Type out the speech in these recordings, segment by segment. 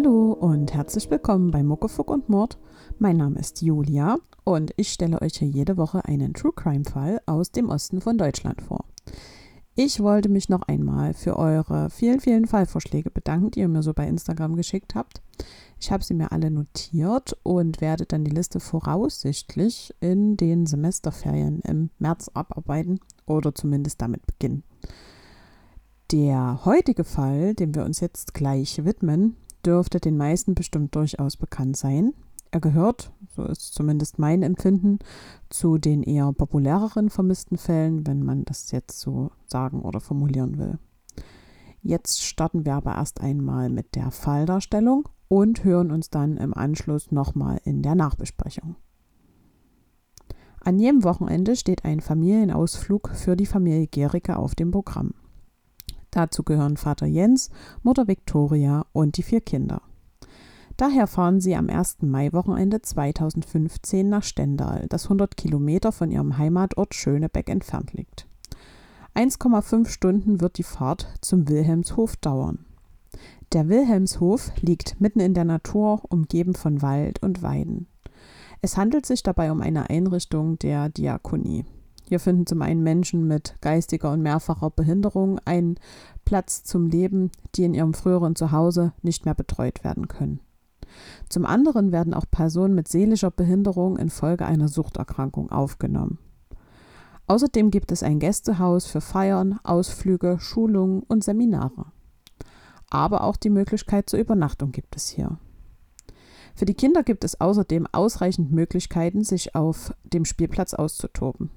Hallo und herzlich willkommen bei Muckefuck und Mord. Mein Name ist Julia und ich stelle euch hier jede Woche einen True Crime Fall aus dem Osten von Deutschland vor. Ich wollte mich noch einmal für eure vielen, vielen Fallvorschläge bedanken, die ihr mir so bei Instagram geschickt habt. Ich habe sie mir alle notiert und werde dann die Liste voraussichtlich in den Semesterferien im März abarbeiten oder zumindest damit beginnen. Der heutige Fall, dem wir uns jetzt gleich widmen, dürfte den meisten bestimmt durchaus bekannt sein. Er gehört, so ist zumindest mein Empfinden, zu den eher populäreren vermissten Fällen, wenn man das jetzt so sagen oder formulieren will. Jetzt starten wir aber erst einmal mit der Falldarstellung und hören uns dann im Anschluss nochmal in der Nachbesprechung. An jedem Wochenende steht ein Familienausflug für die Familie Gericke auf dem Programm. Dazu gehören Vater Jens, Mutter Viktoria und die vier Kinder. Daher fahren sie am 1. Mai-Wochenende 2015 nach Stendal, das 100 Kilometer von ihrem Heimatort Schönebeck entfernt liegt. 1,5 Stunden wird die Fahrt zum Wilhelmshof dauern. Der Wilhelmshof liegt mitten in der Natur, umgeben von Wald und Weiden. Es handelt sich dabei um eine Einrichtung der Diakonie. Hier finden zum einen Menschen mit geistiger und mehrfacher Behinderung einen Platz zum Leben, die in ihrem früheren Zuhause nicht mehr betreut werden können. Zum anderen werden auch Personen mit seelischer Behinderung infolge einer Suchterkrankung aufgenommen. Außerdem gibt es ein Gästehaus für Feiern, Ausflüge, Schulungen und Seminare. Aber auch die Möglichkeit zur Übernachtung gibt es hier. Für die Kinder gibt es außerdem ausreichend Möglichkeiten, sich auf dem Spielplatz auszutoben.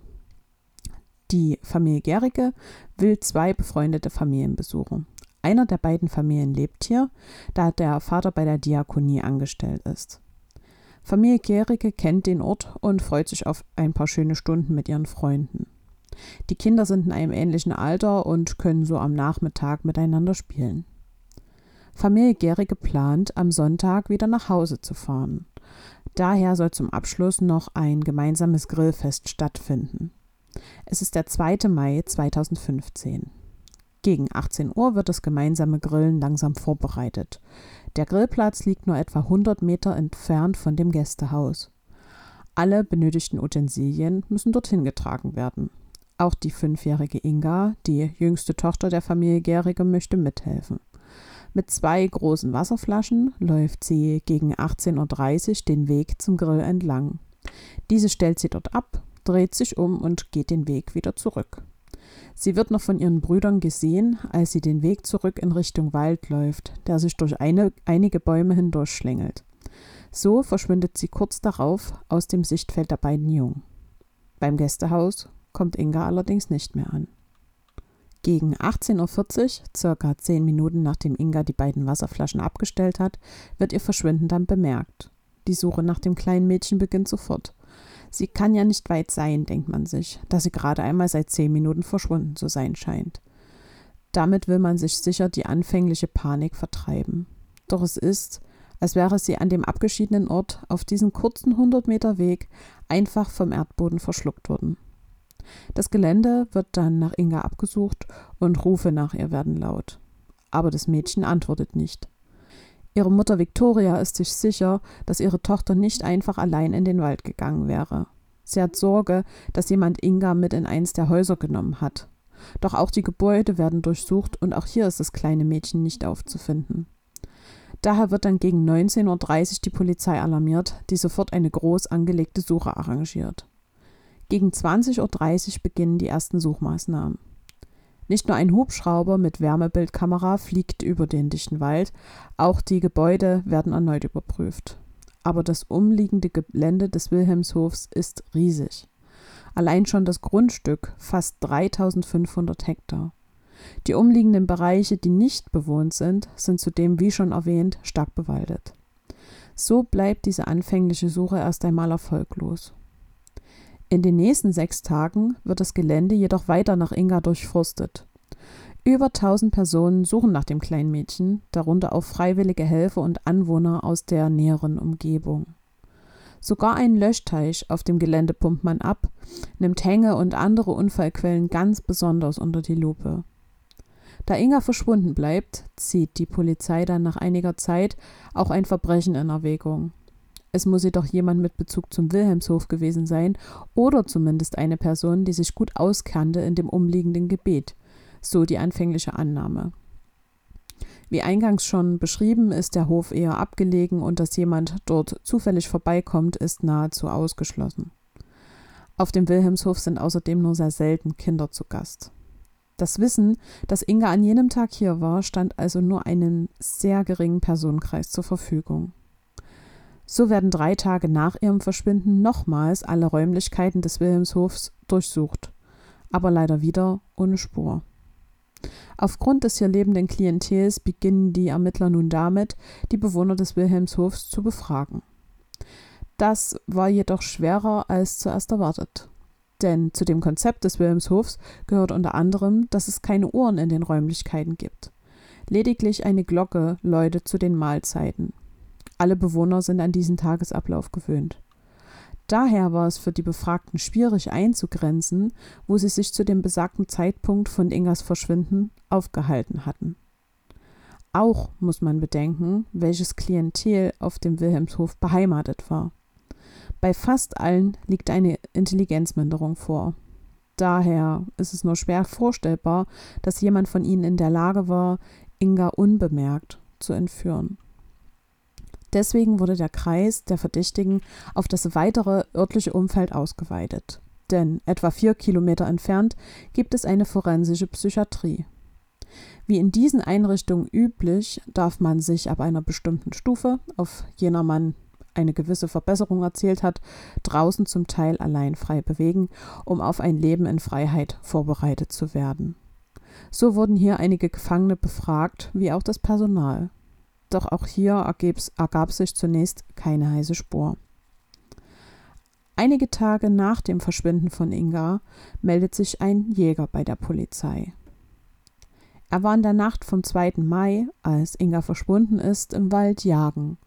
Die Familie Gericke will zwei befreundete Familien besuchen. Einer der beiden Familien lebt hier, da der Vater bei der Diakonie angestellt ist. Familie Gericke kennt den Ort und freut sich auf ein paar schöne Stunden mit ihren Freunden. Die Kinder sind in einem ähnlichen Alter und können so am Nachmittag miteinander spielen. Familie Gericke plant, am Sonntag wieder nach Hause zu fahren. Daher soll zum Abschluss noch ein gemeinsames Grillfest stattfinden. Es ist der 2. Mai 2015. Gegen 18 Uhr wird das gemeinsame Grillen langsam vorbereitet. Der Grillplatz liegt nur etwa 100 Meter entfernt von dem Gästehaus. Alle benötigten Utensilien müssen dorthin getragen werden. Auch die fünfjährige Inga, die jüngste Tochter der Familie Gerige, möchte mithelfen. Mit zwei großen Wasserflaschen läuft sie gegen 18.30 Uhr den Weg zum Grill entlang. Diese stellt sie dort ab, dreht sich um und geht den Weg wieder zurück. Sie wird noch von ihren Brüdern gesehen, als sie den Weg zurück in Richtung Wald läuft, der sich durch eine, einige Bäume hindurchschlängelt. So verschwindet sie kurz darauf aus dem Sichtfeld der beiden Jungen. Beim Gästehaus kommt Inga allerdings nicht mehr an. Gegen 18.40 Uhr, circa zehn Minuten nachdem Inga die beiden Wasserflaschen abgestellt hat, wird ihr Verschwinden dann bemerkt. Die Suche nach dem kleinen Mädchen beginnt sofort. Sie kann ja nicht weit sein, denkt man sich, da sie gerade einmal seit zehn Minuten verschwunden zu sein scheint. Damit will man sich sicher die anfängliche Panik vertreiben. Doch es ist, als wäre sie an dem abgeschiedenen Ort auf diesem kurzen 100 Meter Weg einfach vom Erdboden verschluckt worden. Das Gelände wird dann nach Inga abgesucht und Rufe nach ihr werden laut. Aber das Mädchen antwortet nicht. Ihre Mutter Victoria ist sich sicher, dass ihre Tochter nicht einfach allein in den Wald gegangen wäre. Sie hat Sorge, dass jemand Inga mit in eins der Häuser genommen hat. Doch auch die Gebäude werden durchsucht und auch hier ist das kleine Mädchen nicht aufzufinden. Daher wird dann gegen 19.30 Uhr die Polizei alarmiert, die sofort eine groß angelegte Suche arrangiert. Gegen 20.30 Uhr beginnen die ersten Suchmaßnahmen. Nicht nur ein Hubschrauber mit Wärmebildkamera fliegt über den dichten Wald, auch die Gebäude werden erneut überprüft. Aber das umliegende Gelände des Wilhelmshofs ist riesig. Allein schon das Grundstück fast 3500 Hektar. Die umliegenden Bereiche, die nicht bewohnt sind, sind zudem, wie schon erwähnt, stark bewaldet. So bleibt diese anfängliche Suche erst einmal erfolglos. In den nächsten sechs Tagen wird das Gelände jedoch weiter nach Inga durchforstet. Über 1000 Personen suchen nach dem kleinen Mädchen, darunter auch freiwillige Helfer und Anwohner aus der näheren Umgebung. Sogar einen Löschteich auf dem Gelände pumpt man ab, nimmt Hänge und andere Unfallquellen ganz besonders unter die Lupe. Da Inga verschwunden bleibt, zieht die Polizei dann nach einiger Zeit auch ein Verbrechen in Erwägung. Es muss jedoch jemand mit Bezug zum Wilhelmshof gewesen sein oder zumindest eine Person, die sich gut auskannte in dem umliegenden Gebiet, so die anfängliche Annahme. Wie eingangs schon beschrieben, ist der Hof eher abgelegen und dass jemand dort zufällig vorbeikommt, ist nahezu ausgeschlossen. Auf dem Wilhelmshof sind außerdem nur sehr selten Kinder zu Gast. Das Wissen, dass Inga an jenem Tag hier war, stand also nur einem sehr geringen Personenkreis zur Verfügung. So werden drei Tage nach ihrem Verschwinden nochmals alle Räumlichkeiten des Wilhelmshofs durchsucht, aber leider wieder ohne Spur. Aufgrund des hier lebenden Klientels beginnen die Ermittler nun damit, die Bewohner des Wilhelmshofs zu befragen. Das war jedoch schwerer als zuerst erwartet. Denn zu dem Konzept des Wilhelmshofs gehört unter anderem, dass es keine Uhren in den Räumlichkeiten gibt. Lediglich eine Glocke läutet zu den Mahlzeiten. Alle Bewohner sind an diesen Tagesablauf gewöhnt. Daher war es für die Befragten schwierig einzugrenzen, wo sie sich zu dem besagten Zeitpunkt von Ingas Verschwinden aufgehalten hatten. Auch muss man bedenken, welches Klientel auf dem Wilhelmshof beheimatet war. Bei fast allen liegt eine Intelligenzminderung vor. Daher ist es nur schwer vorstellbar, dass jemand von ihnen in der Lage war, Inga unbemerkt zu entführen. Deswegen wurde der Kreis der Verdächtigen auf das weitere örtliche Umfeld ausgeweitet. Denn etwa vier Kilometer entfernt gibt es eine forensische Psychiatrie. Wie in diesen Einrichtungen üblich, darf man sich ab einer bestimmten Stufe, auf jener man eine gewisse Verbesserung erzielt hat, draußen zum Teil allein frei bewegen, um auf ein Leben in Freiheit vorbereitet zu werden. So wurden hier einige Gefangene befragt, wie auch das Personal doch auch hier ergab sich zunächst keine heiße Spur. Einige Tage nach dem Verschwinden von Inga meldet sich ein Jäger bei der Polizei. Er war in der Nacht vom 2. Mai, als Inga verschwunden ist, im Wald jagen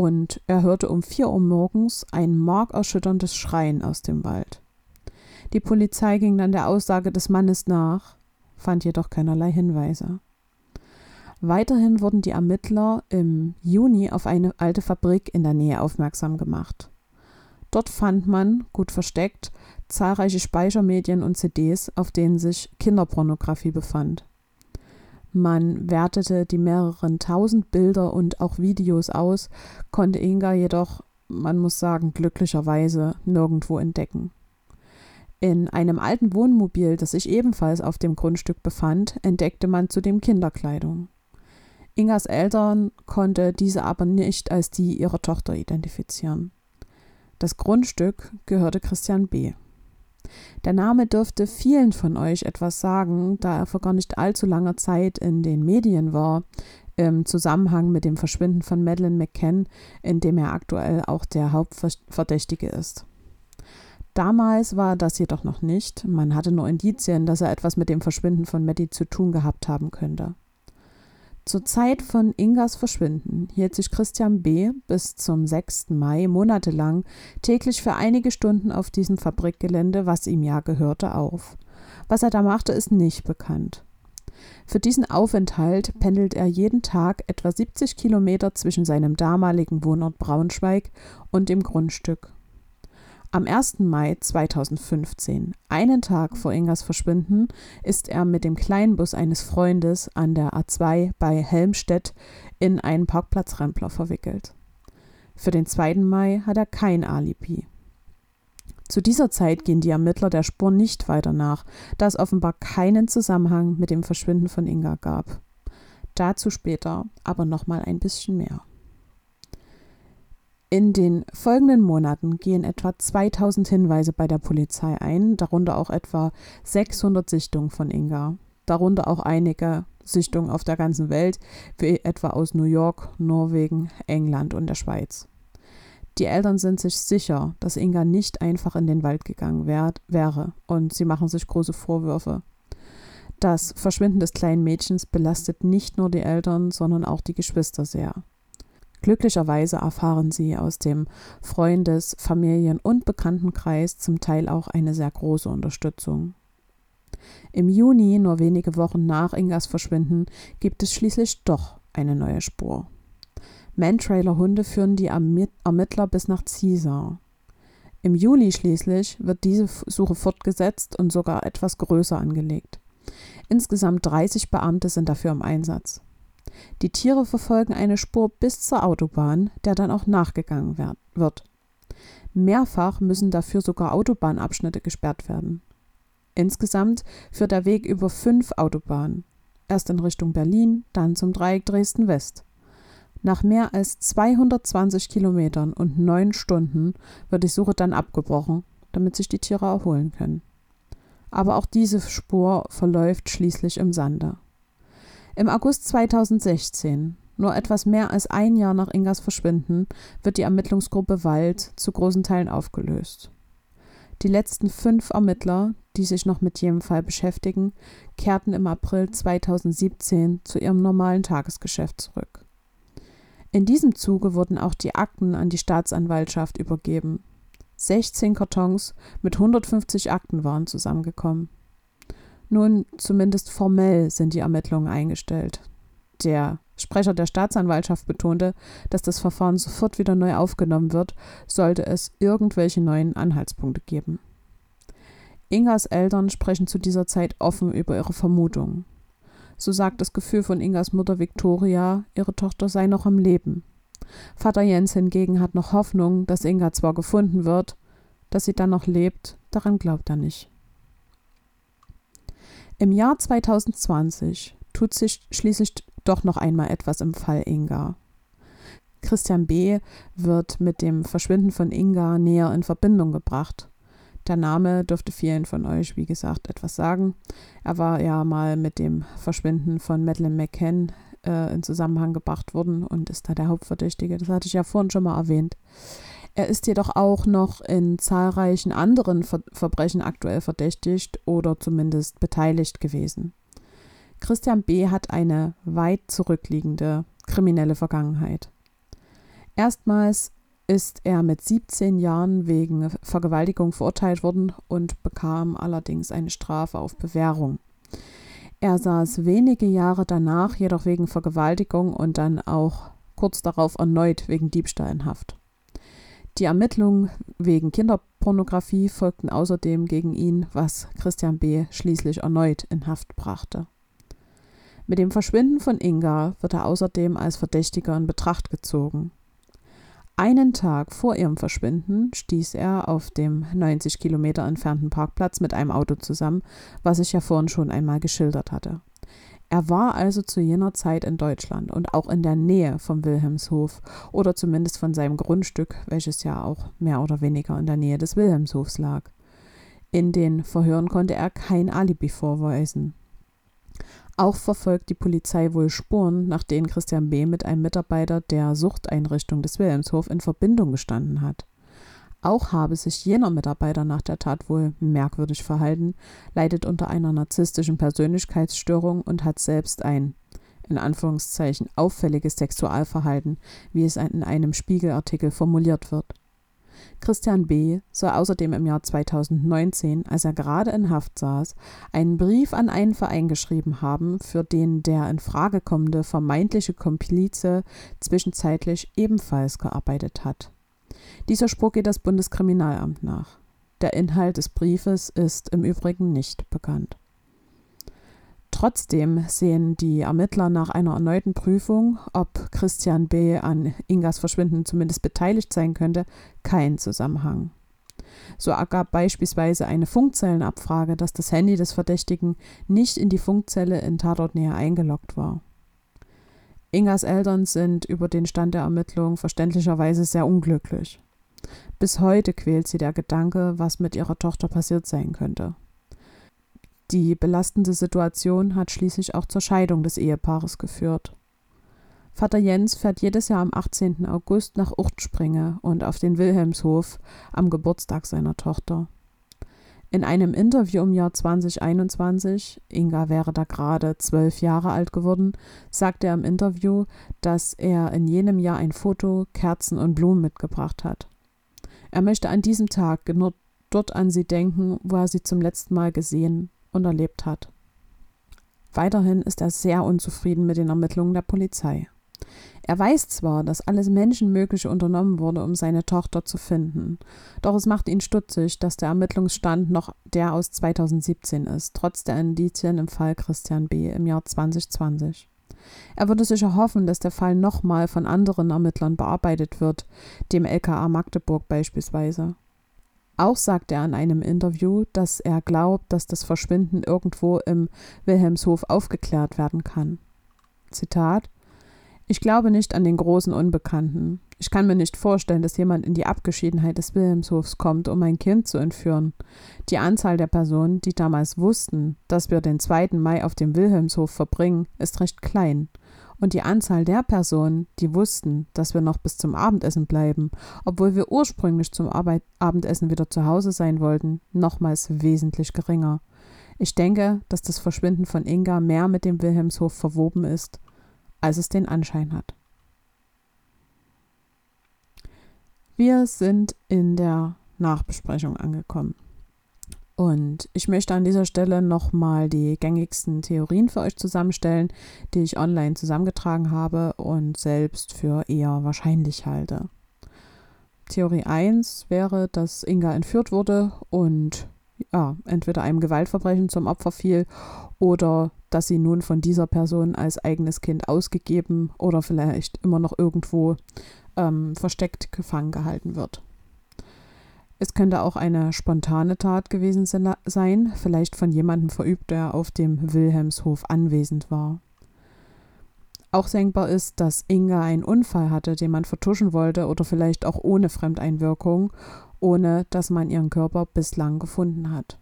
und er hörte um 4 Uhr morgens ein markerschütterndes Schreien aus dem Wald. Die Polizei ging dann der Aussage des Mannes nach, fand jedoch keinerlei Hinweise. Weiterhin wurden die Ermittler im Juni auf eine alte Fabrik in der Nähe aufmerksam gemacht. Dort fand man, gut versteckt, zahlreiche Speichermedien und CDs, auf denen sich Kinderpornografie befand. Man wertete die mehreren tausend Bilder und auch Videos aus, konnte Inga jedoch, man muss sagen, glücklicherweise nirgendwo entdecken. In einem alten Wohnmobil, das sich ebenfalls auf dem Grundstück befand, entdeckte man zudem Kinderkleidung. Ingas Eltern konnte diese aber nicht als die ihrer Tochter identifizieren. Das Grundstück gehörte Christian B. Der Name dürfte vielen von euch etwas sagen, da er vor gar nicht allzu langer Zeit in den Medien war, im Zusammenhang mit dem Verschwinden von Madeleine McCann, in dem er aktuell auch der Hauptverdächtige ist. Damals war das jedoch noch nicht, man hatte nur Indizien, dass er etwas mit dem Verschwinden von Maddie zu tun gehabt haben könnte. Zur Zeit von Ingas Verschwinden hielt sich Christian B. bis zum 6. Mai monatelang täglich für einige Stunden auf diesem Fabrikgelände, was ihm ja gehörte, auf. Was er da machte, ist nicht bekannt. Für diesen Aufenthalt pendelt er jeden Tag etwa 70 Kilometer zwischen seinem damaligen Wohnort Braunschweig und dem Grundstück. Am 1. Mai 2015, einen Tag vor Ingas Verschwinden, ist er mit dem Kleinbus eines Freundes an der A2 bei Helmstedt in einen Parkplatzrempler verwickelt. Für den 2. Mai hat er kein Alibi. Zu dieser Zeit gehen die Ermittler der Spur nicht weiter nach, da es offenbar keinen Zusammenhang mit dem Verschwinden von Inga gab. Dazu später aber nochmal ein bisschen mehr. In den folgenden Monaten gehen etwa 2000 Hinweise bei der Polizei ein, darunter auch etwa 600 Sichtungen von Inga, darunter auch einige Sichtungen auf der ganzen Welt, wie etwa aus New York, Norwegen, England und der Schweiz. Die Eltern sind sich sicher, dass Inga nicht einfach in den Wald gegangen wär, wäre und sie machen sich große Vorwürfe. Das Verschwinden des kleinen Mädchens belastet nicht nur die Eltern, sondern auch die Geschwister sehr. Glücklicherweise erfahren sie aus dem Freundes-, Familien- und Bekanntenkreis zum Teil auch eine sehr große Unterstützung. Im Juni, nur wenige Wochen nach Ingas Verschwinden, gibt es schließlich doch eine neue Spur. Mantrailer-Hunde führen die Ermittler bis nach Caesar. Im Juli schließlich wird diese Suche fortgesetzt und sogar etwas größer angelegt. Insgesamt 30 Beamte sind dafür im Einsatz. Die Tiere verfolgen eine Spur bis zur Autobahn, der dann auch nachgegangen wird. Mehrfach müssen dafür sogar Autobahnabschnitte gesperrt werden. Insgesamt führt der Weg über fünf Autobahnen. Erst in Richtung Berlin, dann zum Dreieck Dresden-West. Nach mehr als 220 Kilometern und neun Stunden wird die Suche dann abgebrochen, damit sich die Tiere erholen können. Aber auch diese Spur verläuft schließlich im Sande. Im August 2016, nur etwas mehr als ein Jahr nach Ingas Verschwinden, wird die Ermittlungsgruppe Wald zu großen Teilen aufgelöst. Die letzten fünf Ermittler, die sich noch mit jedem Fall beschäftigen, kehrten im April 2017 zu ihrem normalen Tagesgeschäft zurück. In diesem Zuge wurden auch die Akten an die Staatsanwaltschaft übergeben. 16 Kartons mit 150 Akten waren zusammengekommen. Nun, zumindest formell sind die Ermittlungen eingestellt. Der Sprecher der Staatsanwaltschaft betonte, dass das Verfahren sofort wieder neu aufgenommen wird, sollte es irgendwelche neuen Anhaltspunkte geben. Ingas Eltern sprechen zu dieser Zeit offen über ihre Vermutungen. So sagt das Gefühl von Ingas Mutter Victoria, ihre Tochter sei noch am Leben. Vater Jens hingegen hat noch Hoffnung, dass Inga zwar gefunden wird, dass sie dann noch lebt, daran glaubt er nicht. Im Jahr 2020 tut sich schließlich doch noch einmal etwas im Fall Inga. Christian B. wird mit dem Verschwinden von Inga näher in Verbindung gebracht. Der Name dürfte vielen von euch, wie gesagt, etwas sagen. Er war ja mal mit dem Verschwinden von Madeleine McCann äh, in Zusammenhang gebracht worden und ist da der Hauptverdächtige. Das hatte ich ja vorhin schon mal erwähnt. Er ist jedoch auch noch in zahlreichen anderen Ver Verbrechen aktuell verdächtigt oder zumindest beteiligt gewesen. Christian B. hat eine weit zurückliegende kriminelle Vergangenheit. Erstmals ist er mit 17 Jahren wegen Vergewaltigung verurteilt worden und bekam allerdings eine Strafe auf Bewährung. Er saß wenige Jahre danach jedoch wegen Vergewaltigung und dann auch kurz darauf erneut wegen Diebstahl in Haft. Die Ermittlungen wegen Kinderpornografie folgten außerdem gegen ihn, was Christian B. schließlich erneut in Haft brachte. Mit dem Verschwinden von Inga wird er außerdem als Verdächtiger in Betracht gezogen. Einen Tag vor ihrem Verschwinden stieß er auf dem 90 Kilometer entfernten Parkplatz mit einem Auto zusammen, was ich ja vorhin schon einmal geschildert hatte. Er war also zu jener Zeit in Deutschland und auch in der Nähe vom Wilhelmshof oder zumindest von seinem Grundstück, welches ja auch mehr oder weniger in der Nähe des Wilhelmshofs lag. In den Verhören konnte er kein Alibi vorweisen. Auch verfolgt die Polizei wohl Spuren, nach denen Christian B. mit einem Mitarbeiter der Suchteinrichtung des Wilhelmshof in Verbindung gestanden hat. Auch habe sich jener Mitarbeiter nach der Tat wohl merkwürdig verhalten, leidet unter einer narzisstischen Persönlichkeitsstörung und hat selbst ein in Anführungszeichen auffälliges Sexualverhalten, wie es in einem Spiegelartikel formuliert wird. Christian B. soll außerdem im Jahr 2019, als er gerade in Haft saß, einen Brief an einen Verein geschrieben haben, für den der in Frage kommende vermeintliche Komplize zwischenzeitlich ebenfalls gearbeitet hat. Dieser Spruch geht das Bundeskriminalamt nach. Der Inhalt des Briefes ist im Übrigen nicht bekannt. Trotzdem sehen die Ermittler nach einer erneuten Prüfung, ob Christian B. an Ingas Verschwinden zumindest beteiligt sein könnte, keinen Zusammenhang. So ergab beispielsweise eine Funkzellenabfrage, dass das Handy des Verdächtigen nicht in die Funkzelle in Tatortnähe eingeloggt war. Ingas Eltern sind über den Stand der Ermittlung verständlicherweise sehr unglücklich. Bis heute quält sie der Gedanke, was mit ihrer Tochter passiert sein könnte. Die belastende Situation hat schließlich auch zur Scheidung des Ehepaares geführt. Vater Jens fährt jedes Jahr am 18. August nach Urtspringe und auf den Wilhelmshof am Geburtstag seiner Tochter. In einem Interview im Jahr 2021, Inga wäre da gerade zwölf Jahre alt geworden, sagte er im Interview, dass er in jenem Jahr ein Foto, Kerzen und Blumen mitgebracht hat. Er möchte an diesem Tag nur dort an sie denken, wo er sie zum letzten Mal gesehen und erlebt hat. Weiterhin ist er sehr unzufrieden mit den Ermittlungen der Polizei. Er weiß zwar, dass alles Menschenmögliche unternommen wurde, um seine Tochter zu finden, doch es macht ihn stutzig, dass der Ermittlungsstand noch der aus 2017 ist, trotz der Indizien im Fall Christian B. im Jahr 2020. Er würde sich erhoffen, dass der Fall nochmal von anderen Ermittlern bearbeitet wird, dem LKA Magdeburg beispielsweise. Auch sagt er in einem Interview, dass er glaubt, dass das Verschwinden irgendwo im Wilhelmshof aufgeklärt werden kann. Zitat Ich glaube nicht an den großen Unbekannten. Ich kann mir nicht vorstellen, dass jemand in die Abgeschiedenheit des Wilhelmshofs kommt, um ein Kind zu entführen. Die Anzahl der Personen, die damals wussten, dass wir den 2. Mai auf dem Wilhelmshof verbringen, ist recht klein und die Anzahl der Personen, die wussten, dass wir noch bis zum Abendessen bleiben, obwohl wir ursprünglich zum Arbeit Abendessen wieder zu Hause sein wollten, nochmals wesentlich geringer. Ich denke, dass das Verschwinden von Inga mehr mit dem Wilhelmshof verwoben ist, als es den Anschein hat. Wir sind in der Nachbesprechung angekommen. Und ich möchte an dieser Stelle nochmal die gängigsten Theorien für euch zusammenstellen, die ich online zusammengetragen habe und selbst für eher wahrscheinlich halte. Theorie 1 wäre, dass Inga entführt wurde und ja, entweder einem Gewaltverbrechen zum Opfer fiel oder dass sie nun von dieser Person als eigenes Kind ausgegeben oder vielleicht immer noch irgendwo ähm, versteckt gefangen gehalten wird. Es könnte auch eine spontane Tat gewesen sein, vielleicht von jemandem verübt, der auf dem Wilhelmshof anwesend war. Auch denkbar ist, dass Inga einen Unfall hatte, den man vertuschen wollte oder vielleicht auch ohne Fremdeinwirkung, ohne dass man ihren Körper bislang gefunden hat.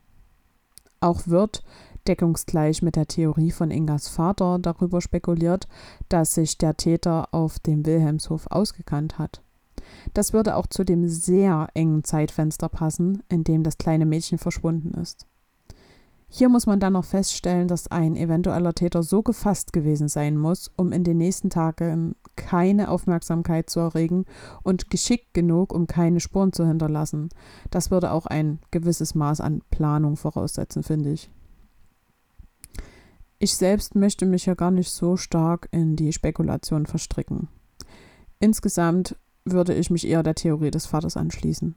Auch wird, deckungsgleich mit der Theorie von Ingas Vater, darüber spekuliert, dass sich der Täter auf dem Wilhelmshof ausgekannt hat. Das würde auch zu dem sehr engen Zeitfenster passen, in dem das kleine Mädchen verschwunden ist. Hier muss man dann noch feststellen, dass ein eventueller Täter so gefasst gewesen sein muss, um in den nächsten Tagen keine Aufmerksamkeit zu erregen und geschickt genug, um keine Spuren zu hinterlassen. Das würde auch ein gewisses Maß an Planung voraussetzen, finde ich. Ich selbst möchte mich ja gar nicht so stark in die Spekulation verstricken. Insgesamt würde ich mich eher der Theorie des Vaters anschließen.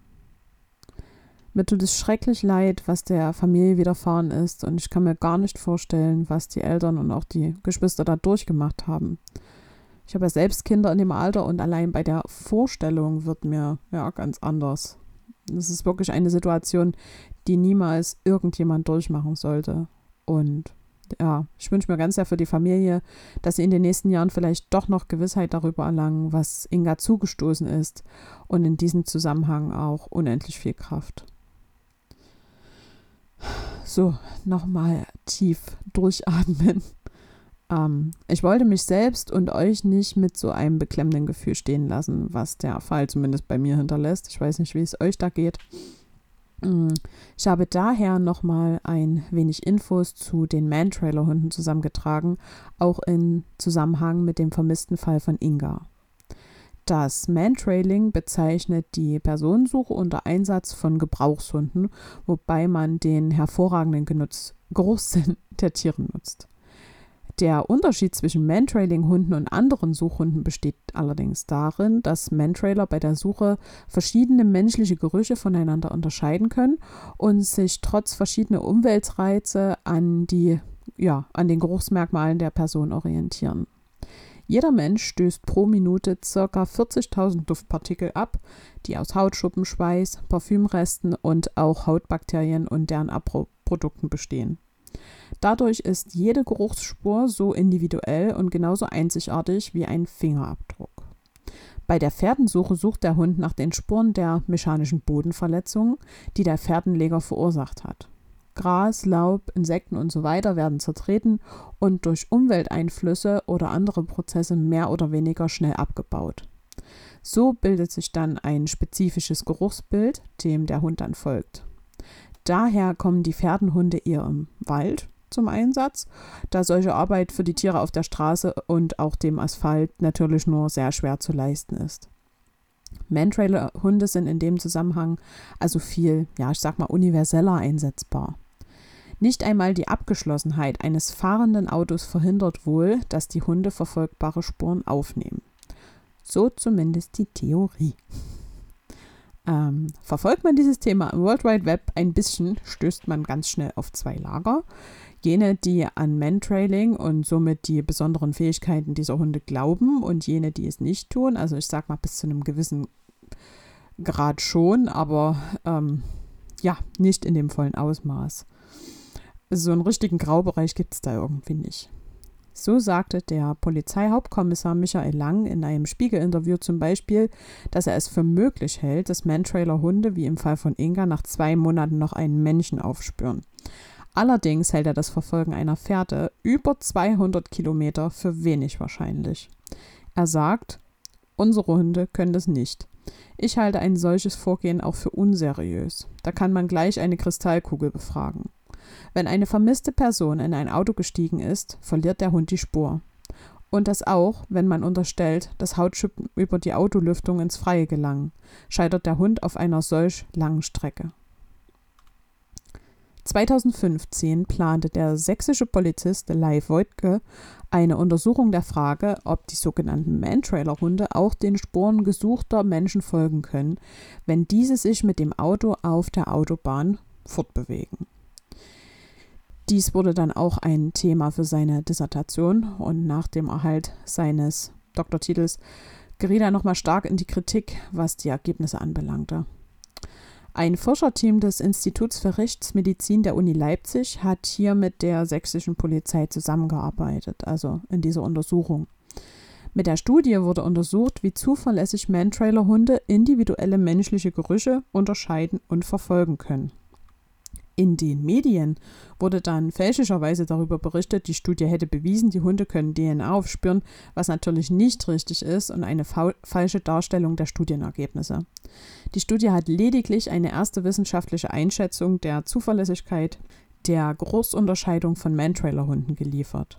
Mir tut es schrecklich leid, was der Familie widerfahren ist, und ich kann mir gar nicht vorstellen, was die Eltern und auch die Geschwister da durchgemacht haben. Ich habe ja selbst Kinder in dem Alter und allein bei der Vorstellung wird mir ja ganz anders. Das ist wirklich eine Situation, die niemals irgendjemand durchmachen sollte. Und ja, ich wünsche mir ganz sehr für die Familie, dass sie in den nächsten Jahren vielleicht doch noch Gewissheit darüber erlangen, was Inga zugestoßen ist und in diesem Zusammenhang auch unendlich viel Kraft. So, nochmal tief durchatmen. Ähm, ich wollte mich selbst und euch nicht mit so einem beklemmenden Gefühl stehen lassen, was der Fall zumindest bei mir hinterlässt. Ich weiß nicht, wie es euch da geht. Mm, ich habe daher nochmal ein wenig Infos zu den Man-Trailer-Hunden zusammengetragen, auch in Zusammenhang mit dem vermissten Fall von Inga. Das Man-Trailing bezeichnet die Personensuche unter Einsatz von Gebrauchshunden, wobei man den hervorragenden Genuss, Geruchssinn der Tiere nutzt. Der Unterschied zwischen Mantrailing-Hunden und anderen Suchhunden besteht allerdings darin, dass Mantrailer bei der Suche verschiedene menschliche Gerüche voneinander unterscheiden können und sich trotz verschiedener Umweltreize an, die, ja, an den Geruchsmerkmalen der Person orientieren. Jeder Mensch stößt pro Minute ca. 40.000 Duftpartikel ab, die aus Hautschuppen, Schweiß, Parfümresten und auch Hautbakterien und deren Abbauprodukten bestehen. Dadurch ist jede Geruchsspur so individuell und genauso einzigartig wie ein Fingerabdruck. Bei der Pferdensuche sucht der Hund nach den Spuren der mechanischen Bodenverletzungen, die der Pferdenleger verursacht hat. Gras, Laub, Insekten usw. So werden zertreten und durch Umwelteinflüsse oder andere Prozesse mehr oder weniger schnell abgebaut. So bildet sich dann ein spezifisches Geruchsbild, dem der Hund dann folgt. Daher kommen die Pferdenhunde eher im Wald zum Einsatz, da solche Arbeit für die Tiere auf der Straße und auch dem Asphalt natürlich nur sehr schwer zu leisten ist. Mantrailer-Hunde sind in dem Zusammenhang also viel, ja, ich sag mal, universeller einsetzbar. Nicht einmal die Abgeschlossenheit eines fahrenden Autos verhindert wohl, dass die Hunde verfolgbare Spuren aufnehmen. So zumindest die Theorie. Ähm, verfolgt man dieses Thema im World Wide Web ein bisschen, stößt man ganz schnell auf zwei Lager. Jene, die an Mantrailing und somit die besonderen Fähigkeiten dieser Hunde glauben und jene, die es nicht tun. Also ich sag mal bis zu einem gewissen Grad schon, aber ähm, ja, nicht in dem vollen Ausmaß. So einen richtigen Graubereich gibt es da irgendwie nicht. So sagte der Polizeihauptkommissar Michael Lang in einem Spiegel-Interview zum Beispiel, dass er es für möglich hält, dass Mantrailer-Hunde wie im Fall von Inga nach zwei Monaten noch einen Menschen aufspüren. Allerdings hält er das Verfolgen einer Fährte über 200 Kilometer für wenig wahrscheinlich. Er sagt, unsere Hunde können das nicht. Ich halte ein solches Vorgehen auch für unseriös. Da kann man gleich eine Kristallkugel befragen. Wenn eine vermisste Person in ein Auto gestiegen ist, verliert der Hund die Spur. Und das auch, wenn man unterstellt, dass Hautschuppen über die Autolüftung ins Freie gelangen, scheitert der Hund auf einer solch langen Strecke. 2015 plante der sächsische Polizist Leif Voigtke eine Untersuchung der Frage, ob die sogenannten Mantrailer-Hunde auch den Spuren gesuchter Menschen folgen können, wenn diese sich mit dem Auto auf der Autobahn fortbewegen. Dies wurde dann auch ein Thema für seine Dissertation und nach dem Erhalt seines Doktortitels geriet er nochmal stark in die Kritik, was die Ergebnisse anbelangte. Ein Forscherteam des Instituts für Rechtsmedizin der Uni Leipzig hat hier mit der sächsischen Polizei zusammengearbeitet, also in dieser Untersuchung. Mit der Studie wurde untersucht, wie zuverlässig Mantrailer-Hunde individuelle menschliche Gerüche unterscheiden und verfolgen können. In den Medien wurde dann fälschlicherweise darüber berichtet, die Studie hätte bewiesen, die Hunde können DNA aufspüren, was natürlich nicht richtig ist und eine falsche Darstellung der Studienergebnisse. Die Studie hat lediglich eine erste wissenschaftliche Einschätzung der Zuverlässigkeit der Geruchsunterscheidung von Mantrailer-Hunden geliefert.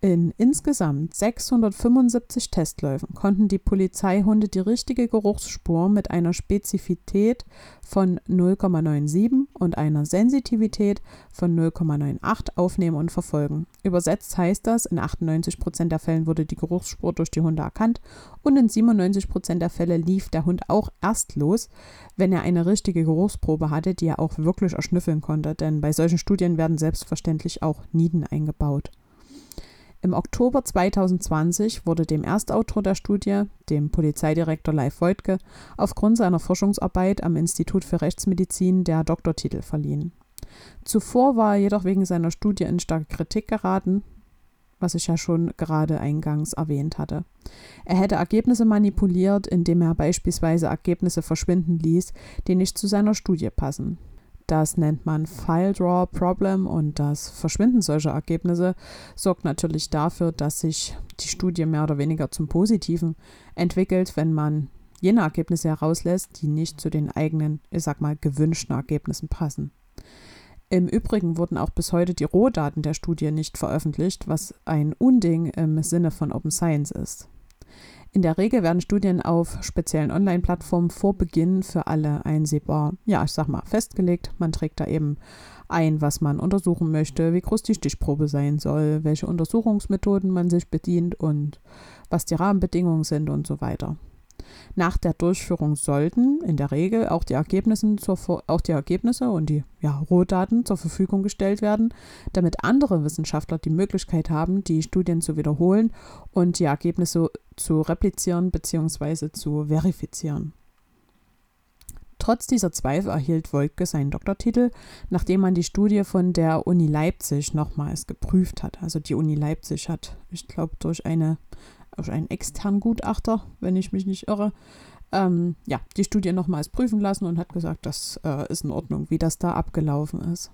In insgesamt 675 Testläufen konnten die Polizeihunde die richtige Geruchsspur mit einer Spezifität von 0,97 und einer Sensitivität von 0,98 aufnehmen und verfolgen. Übersetzt heißt das, in 98% der Fällen wurde die Geruchsspur durch die Hunde erkannt und in 97% der Fälle lief der Hund auch erst los, wenn er eine richtige Geruchsprobe hatte, die er auch wirklich erschnüffeln konnte, denn bei solchen Studien werden selbstverständlich auch Nieden eingebaut. Im Oktober 2020 wurde dem Erstautor der Studie, dem Polizeidirektor Leif Voigtke, aufgrund seiner Forschungsarbeit am Institut für Rechtsmedizin der Doktortitel verliehen. Zuvor war er jedoch wegen seiner Studie in starke Kritik geraten, was ich ja schon gerade eingangs erwähnt hatte. Er hätte Ergebnisse manipuliert, indem er beispielsweise Ergebnisse verschwinden ließ, die nicht zu seiner Studie passen. Das nennt man File Draw Problem und das Verschwinden solcher Ergebnisse sorgt natürlich dafür, dass sich die Studie mehr oder weniger zum Positiven entwickelt, wenn man jene Ergebnisse herauslässt, die nicht zu den eigenen, ich sag mal, gewünschten Ergebnissen passen. Im Übrigen wurden auch bis heute die Rohdaten der Studie nicht veröffentlicht, was ein Unding im Sinne von Open Science ist. In der Regel werden Studien auf speziellen Online-Plattformen vor Beginn für alle einsehbar, ja, ich sag mal, festgelegt. Man trägt da eben ein, was man untersuchen möchte, wie groß die Stichprobe sein soll, welche Untersuchungsmethoden man sich bedient und was die Rahmenbedingungen sind und so weiter. Nach der Durchführung sollten in der Regel auch die Ergebnisse, zur, auch die Ergebnisse und die ja, Rohdaten zur Verfügung gestellt werden, damit andere Wissenschaftler die Möglichkeit haben, die Studien zu wiederholen und die Ergebnisse zu replizieren bzw. zu verifizieren. Trotz dieser Zweifel erhielt Wolke seinen Doktortitel, nachdem man die Studie von der Uni Leipzig nochmals geprüft hat. Also die Uni Leipzig hat, ich glaube, durch eine durch einen externen Gutachter, wenn ich mich nicht irre, ähm, ja, die Studie nochmals prüfen lassen und hat gesagt, das äh, ist in Ordnung, wie das da abgelaufen ist.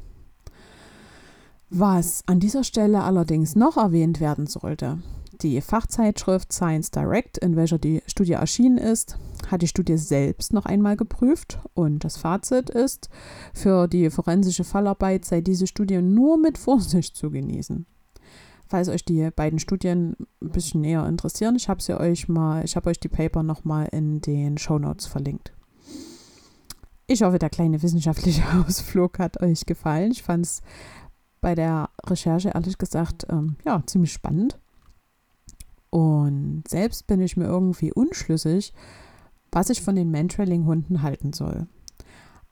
Was an dieser Stelle allerdings noch erwähnt werden sollte, die Fachzeitschrift Science Direct, in welcher die Studie erschienen ist, hat die Studie selbst noch einmal geprüft und das Fazit ist, für die forensische Fallarbeit sei diese Studie nur mit Vorsicht zu genießen falls euch die beiden Studien ein bisschen näher interessieren, ich habe sie euch mal, ich habe euch die Paper nochmal in den Show Notes verlinkt. Ich hoffe, der kleine wissenschaftliche Ausflug hat euch gefallen. Ich fand es bei der Recherche ehrlich gesagt ähm, ja ziemlich spannend. Und selbst bin ich mir irgendwie unschlüssig, was ich von den Mantrailing-Hunden halten soll.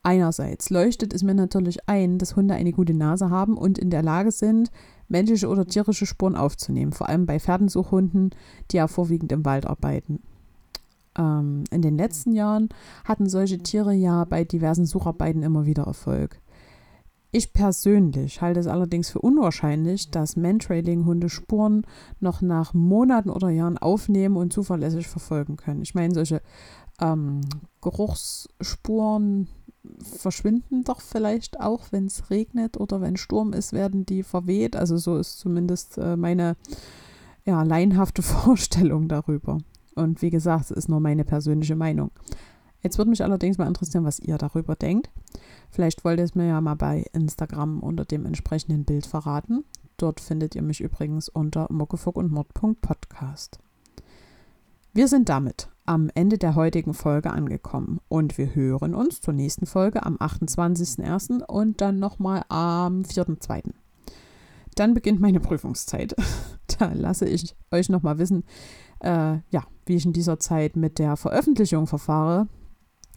Einerseits leuchtet es mir natürlich ein, dass Hunde eine gute Nase haben und in der Lage sind, menschliche oder tierische Spuren aufzunehmen, vor allem bei Pferdensuchhunden, die ja vorwiegend im Wald arbeiten. Ähm, in den letzten Jahren hatten solche Tiere ja bei diversen Sucharbeiten immer wieder Erfolg. Ich persönlich halte es allerdings für unwahrscheinlich, dass Mantrailing-Hunde Spuren noch nach Monaten oder Jahren aufnehmen und zuverlässig verfolgen können. Ich meine, solche ähm, Geruchsspuren verschwinden doch vielleicht auch, wenn es regnet oder wenn Sturm ist, werden die verweht. Also so ist zumindest äh, meine ja, laienhafte Vorstellung darüber. Und wie gesagt, es ist nur meine persönliche Meinung. Jetzt würde mich allerdings mal interessieren, was ihr darüber denkt. Vielleicht wollt ihr es mir ja mal bei Instagram unter dem entsprechenden Bild verraten. Dort findet ihr mich übrigens unter muckefuck und mord.podcast. Wir sind damit am Ende der heutigen Folge angekommen und wir hören uns zur nächsten Folge am 28.01. und dann nochmal am 4.02. Dann beginnt meine Prüfungszeit. da lasse ich euch nochmal wissen, äh, ja, wie ich in dieser Zeit mit der Veröffentlichung verfahre.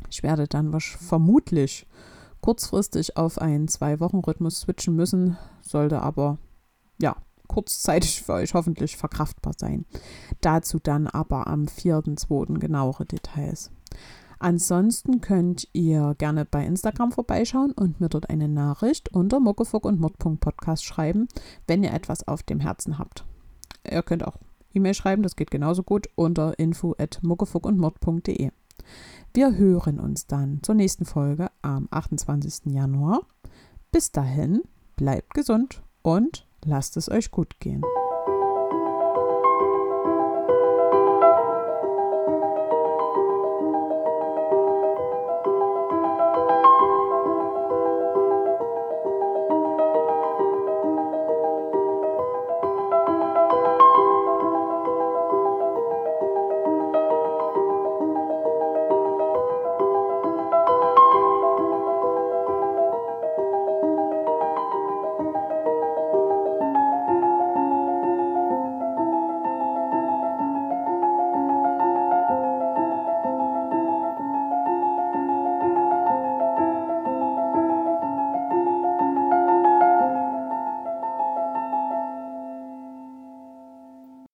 Ich werde dann vermutlich kurzfristig auf einen Zwei-Wochen-Rhythmus switchen müssen, sollte aber ja kurzzeitig für euch hoffentlich verkraftbar sein. Dazu dann aber am 4.2. genauere Details. Ansonsten könnt ihr gerne bei Instagram vorbeischauen und mir dort eine Nachricht unter muckefuck und mord.podcast schreiben, wenn ihr etwas auf dem Herzen habt. Ihr könnt auch E-Mail schreiben, das geht genauso gut unter info at und mord.de. Wir hören uns dann zur nächsten Folge am 28. Januar. Bis dahin, bleibt gesund und lasst es euch gut gehen.